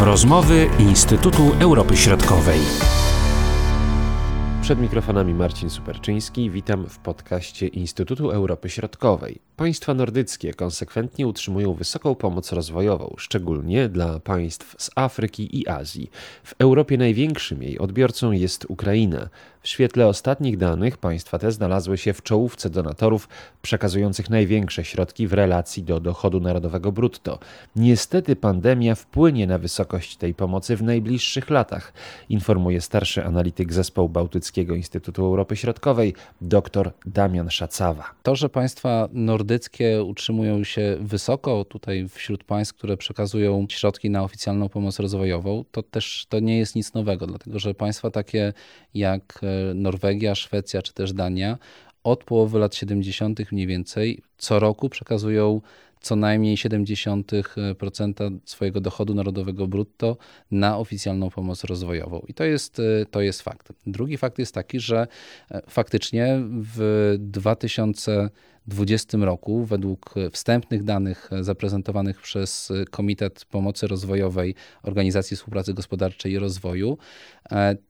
Rozmowy Instytutu Europy Środkowej. Przed mikrofonami Marcin Superczyński. Witam w podcaście Instytutu Europy Środkowej. Państwa nordyckie konsekwentnie utrzymują wysoką pomoc rozwojową, szczególnie dla państw z Afryki i Azji. W Europie największym jej odbiorcą jest Ukraina. W świetle ostatnich danych państwa te znalazły się w czołówce donatorów przekazujących największe środki w relacji do dochodu narodowego brutto. Niestety pandemia wpłynie na wysokość tej pomocy w najbliższych latach, informuje starszy analityk zespołu Bałtyckiego Instytutu Europy Środkowej dr Damian Szacawa. To, że państwa nordyckie utrzymują się wysoko. Tutaj wśród państw, które przekazują środki na oficjalną pomoc rozwojową, to też to nie jest nic nowego, dlatego że państwa takie jak Norwegia, Szwecja czy też Dania od połowy lat 70. mniej więcej co roku przekazują co najmniej 0,7% swojego dochodu narodowego brutto na oficjalną pomoc rozwojową. I to jest, to jest fakt. Drugi fakt jest taki, że faktycznie w 2000 2020 roku, według wstępnych danych zaprezentowanych przez Komitet Pomocy Rozwojowej Organizacji Współpracy Gospodarczej i Rozwoju,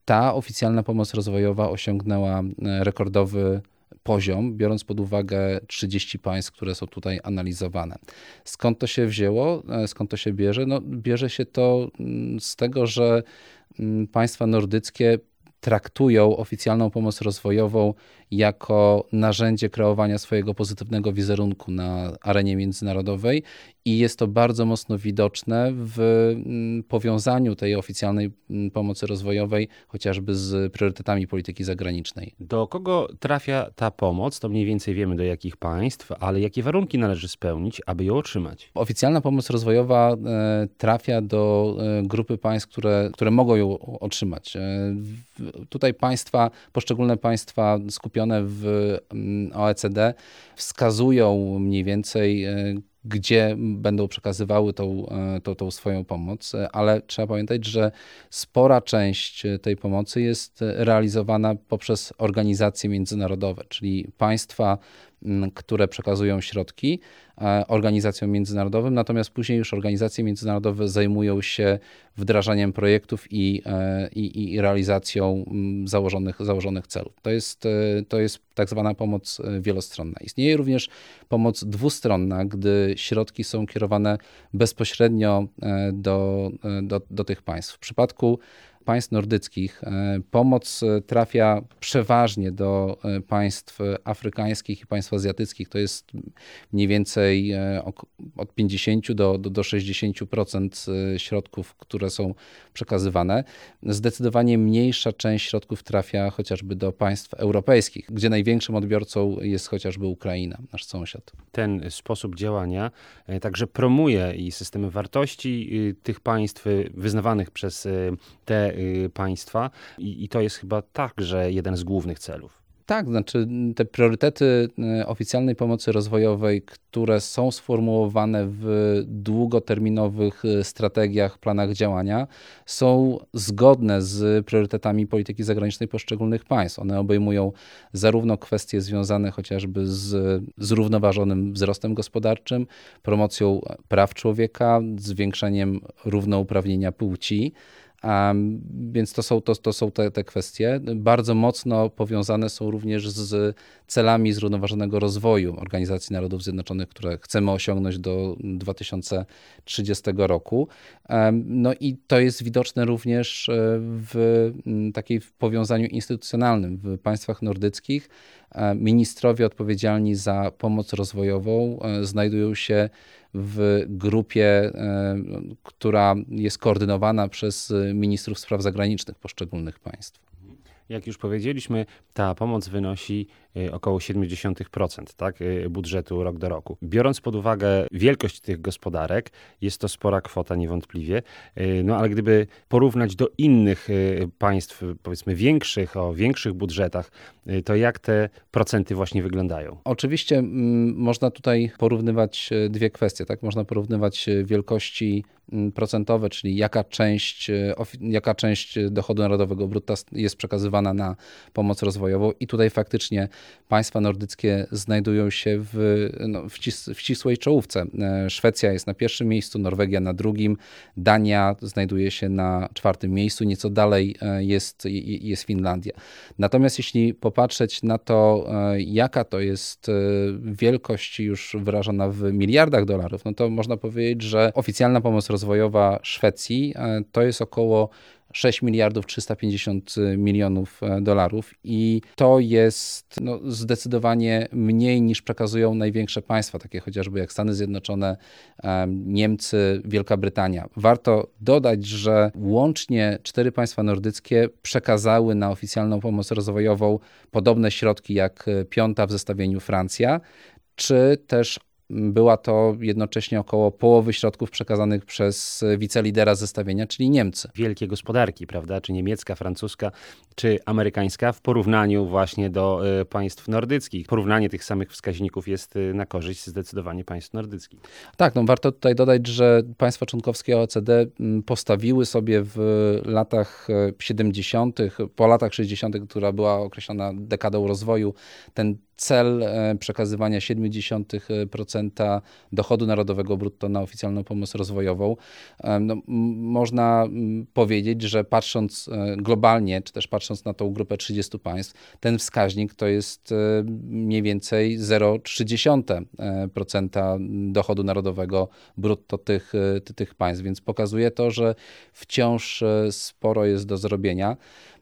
ta oficjalna pomoc rozwojowa osiągnęła rekordowy poziom, biorąc pod uwagę 30 państw, które są tutaj analizowane. Skąd to się wzięło? Skąd to się bierze? No, bierze się to mm, z tego, że mm, państwa nordyckie traktują oficjalną pomoc rozwojową jako narzędzie kreowania swojego pozytywnego wizerunku na arenie międzynarodowej i jest to bardzo mocno widoczne w mm, powiązaniu tej oficjalnej mm, pomocy rozwojowej chociażby z priorytetami polityki zagranicznej. Do kogo trafia ta pomoc? To mniej więcej wiemy do jakich państw, ale jakie warunki należy spełnić, aby ją otrzymać? Oficjalna pomoc rozwojowa e, trafia do e, grupy państw, które, które mogą ją otrzymać. E, tutaj państwa, poszczególne państwa skupione w mm, OECD wskazują mniej więcej, gdzie będą przekazywały tą, e, tą, tą swoją pomoc, ale trzeba pamiętać, że spora część tej pomocy jest realizowana poprzez organizacje międzynarodowe, czyli państwa które przekazują środki e, organizacjom międzynarodowym, natomiast później już organizacje międzynarodowe zajmują się wdrażaniem projektów i, e, i, i realizacją założonych, założonych celów. To jest, e, to jest tak zwana pomoc wielostronna. Istnieje również pomoc dwustronna, gdy środki są kierowane bezpośrednio do, do, do tych państw. W przypadku państw nordyckich e, pomoc e, trafia przeważnie do e, państw afrykańskich i państw azjatyckich. To jest mniej więcej od 50 do, do, do 60% środków, które są przekazywane. Zdecydowanie mniejsza część środków trafia chociażby do państw europejskich, gdzie największym odbiorcą jest chociażby Ukraina, nasz sąsiad. Ten sposób działania także promuje i systemy wartości tych państw wyznawanych przez te państwa i, i to jest chyba także jeden z głównych celów. Tak, znaczy te priorytety y, oficjalnej pomocy rozwojowej, które są sformułowane w długoterminowych y, strategiach, planach działania, są zgodne z priorytetami polityki zagranicznej poszczególnych państw. One obejmują zarówno kwestie związane chociażby z zrównoważonym wzrostem gospodarczym, promocją praw człowieka, zwiększeniem równouprawnienia płci Więc to są, to, to są te, te kwestie. Bardzo mocno powiązane są również z celami zrównoważonego rozwoju Organizacji Narodów Zjednoczonych, które chcemy osiągnąć do 2030 roku. No i to jest widoczne również e, w takiej powiązaniu instytucjonalnym w państwach nordyckich. E, ministrowie odpowiedzialni za pomoc rozwojową e, znajdują się w grupie, e, która jest koordynowana przez ministrów spraw zagranicznych poszczególnych państw. Jak już powiedzieliśmy, ta pomoc wynosi około 70% tak, y, budżetu rok do roku. Biorąc pod uwagę wielkość tych gospodarek, jest to spora kwota niewątpliwie. Y, no ale gdyby porównać do innych państw, powiedzmy większych, o większych budżetach, to jak te procenty właśnie wyglądają? Oczywiście m, można tutaj porównywać dwie kwestie. Tak? Można porównywać wielkości procentowe, czyli jaka część, jaka część dochodu narodowego brutta jest przekazywana na pomoc rozwojową i tutaj faktycznie państwa nordyckie znajdują się w, no, w, cis, w ścisłej czołówce. Szwecja jest na pierwszym miejscu, Norwegia na drugim, Dania znajduje się na czwartym miejscu, nieco dalej jest, jest Finlandia. Natomiast jeśli popatrzeć na to, jaka to jest wielkość już wyrażona w miliardach dolarów, no to można powiedzieć, że oficjalna pomoc rozwojowa Szwecji to jest około 6 miliardów 350 milionów e, dolarów i to jest no, zdecydowanie mniej niż przekazują największe państwa, takie chociażby jak Stany Zjednoczone, Niemcy, Wielka Brytania. Warto dodać, że łącznie cztery państwa nordyckie przekazały na oficjalną pomoc rozwojową podobne środki jak piąta w zestawieniu Francja, czy też była to jednocześnie około połowy środków przekazanych przez wicelidera zestawienia, czyli Niemcy. Wielkie gospodarki, prawda? Czy niemiecka, francuska, czy amerykańska w porównaniu właśnie do e, państw nordyckich. Porównanie tych samych wskaźników jest e, na korzyść zdecydowanie państw nordyckich. Tak, no warto tutaj dodać, że państwa członkowskie OECD postawiły sobie w latach 70., e, po latach 60., która była określona dekadą rozwoju, ten cel e, przekazywania 0,7% dochodu narodowego brutto na oficjalną pomoc rozwojową. E, no, można powiedzieć, że patrząc e, globalnie, czy też patrząc na tą grupę 30 państw, ten wskaźnik to jest mniej więcej 0,3% dochodu narodowego brutto tych, tych państw, więc pokazuje to, że wciąż sporo jest do zrobienia.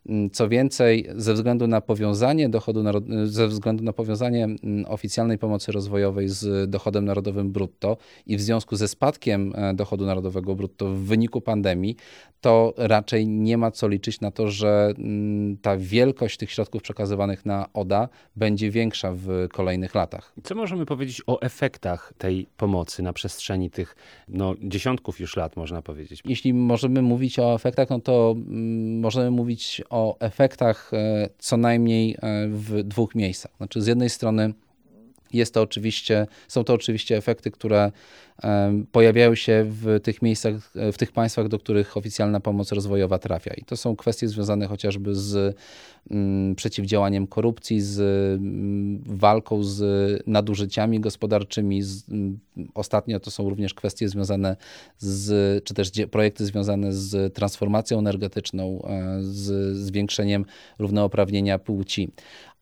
Mm, co więcej, ze względu na powiązanie dochodu, ze względu na powiązanie mm, oficjalnej pomocy rozwojowej z dochodem narodowym brutto i w związku ze spadkiem e, dochodu narodowego brutto w wyniku pandemii, to raczej nie ma co liczyć na to, że mm, ta wielkość tych środków przekazywanych na ODA będzie większa w kolejnych latach. Co możemy powiedzieć o efektach tej pomocy na przestrzeni tych no, dziesiątków już lat, można powiedzieć? Jeśli możemy mówić o efektach, no to możemy mówić o o efektach e, co najmniej e, w dwóch miejscach. Znaczy, z jednej strony jest to oczywiście, są to oczywiście efekty, które pojawiają się w tych miejscach, w tych państwach, do których oficjalna pomoc rozwojowa trafia. I to są kwestie związane chociażby z mm, przeciwdziałaniem korupcji, z mm, walką z nadużyciami gospodarczymi. Mm, ostatnio to są również kwestie związane z, czy też projekty związane z transformacją energetyczną, e, z zwiększeniem równouprawnienia płci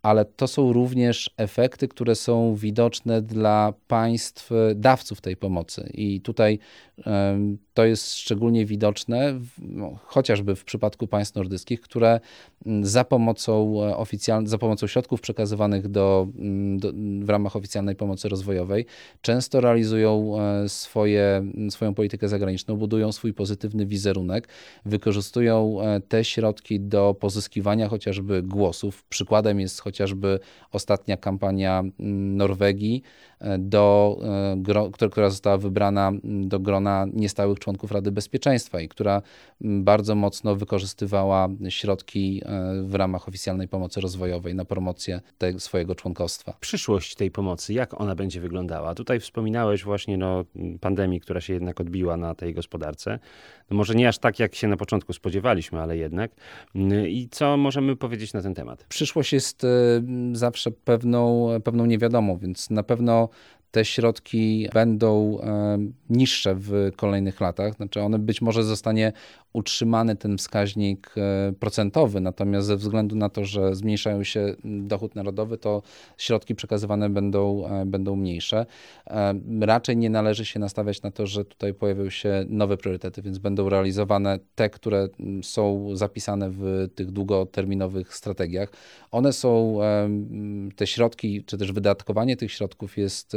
ale to są również efekty, które są widoczne dla państw dawców tej pomocy. I tutaj to jest szczególnie widoczne, no, chociażby w przypadku państw nordyckich, które mm, za pomocą, e, oficjal... za pomocą środków przekazywanych do, mm, do, w ramach oficjalnej pomocy rozwojowej często realizują e, swoje, swoją politykę zagraniczną, budują swój pozytywny wizerunek, wykorzystują e, te środki do pozyskiwania chociażby głosów. Przykładem jest chociażby ostatnia kampania mm, Norwegii, do, która została wybrana do grona niestałych członków Rady Bezpieczeństwa i która bardzo mocno wykorzystywała środki e, w ramach oficjalnej pomocy rozwojowej na promocję tego swojego członkostwa. Przyszłość tej pomocy, jak ona będzie wyglądała? Tutaj wspominałeś właśnie no, pandemii, która się jednak odbiła na tej gospodarce. No może nie aż tak, jak się na początku spodziewaliśmy, ale jednak. I co możemy powiedzieć na ten temat? Przyszłość jest e, zawsze pewną, pewną niewiadomą, więc na pewno te środki będą e, niższe w kolejnych latach. Znaczy one być może zostanie utrzymany ten wskaźnik e, procentowy, natomiast ze względu na to, że zmniejszają się dochód narodowy, to środki przekazywane będą, e, będą mniejsze. Raczej nie należy się nastawiać na to, że tutaj pojawią się nowe priorytety, więc będą realizowane te, które są zapisane w tych długoterminowych strategiach. One są, te środki, czy też wydatkowanie tych środków jest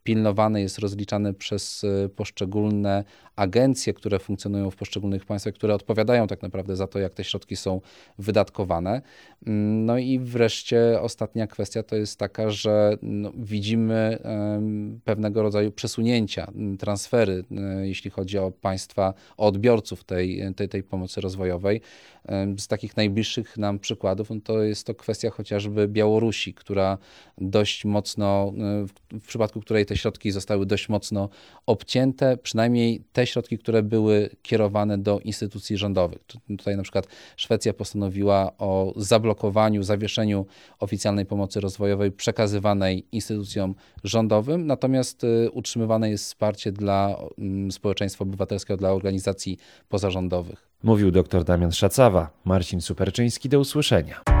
pilnowane, jest rozliczane przez e, poszczególne agencje, które funkcjonują w poszczególnych państwach, które odpowiadają tak naprawdę za to, jak te środki są wydatkowane. Mm, no i wreszcie ostatnia kwestia to jest taka, że no, widzimy pewnego rodzaju przesunięcia, transfery, jeśli chodzi o państwa, o odbiorców tej, tej, tej pomocy rozwojowej. Z takich najbliższych nam przykładów no to jest to kwestia chociażby Białorusi, która dość mocno, e, w przypadku której te środki zostały dość mocno obcięte, przynajmniej te środki, które były kierowane do instytucji rządowych. Tutaj na przykład Szwecja postanowiła o zablokowaniu, zawieszeniu oficjalnej pomocy rozwojowej przekazywanej instytucjom rządowym, natomiast y, utrzymywane jest wsparcie dla mm, społeczeństwa obywatelskiego, dla organizacji pozarządowych. Mówił dr Damian Szacawa. Marcin Superczyński, do usłyszenia.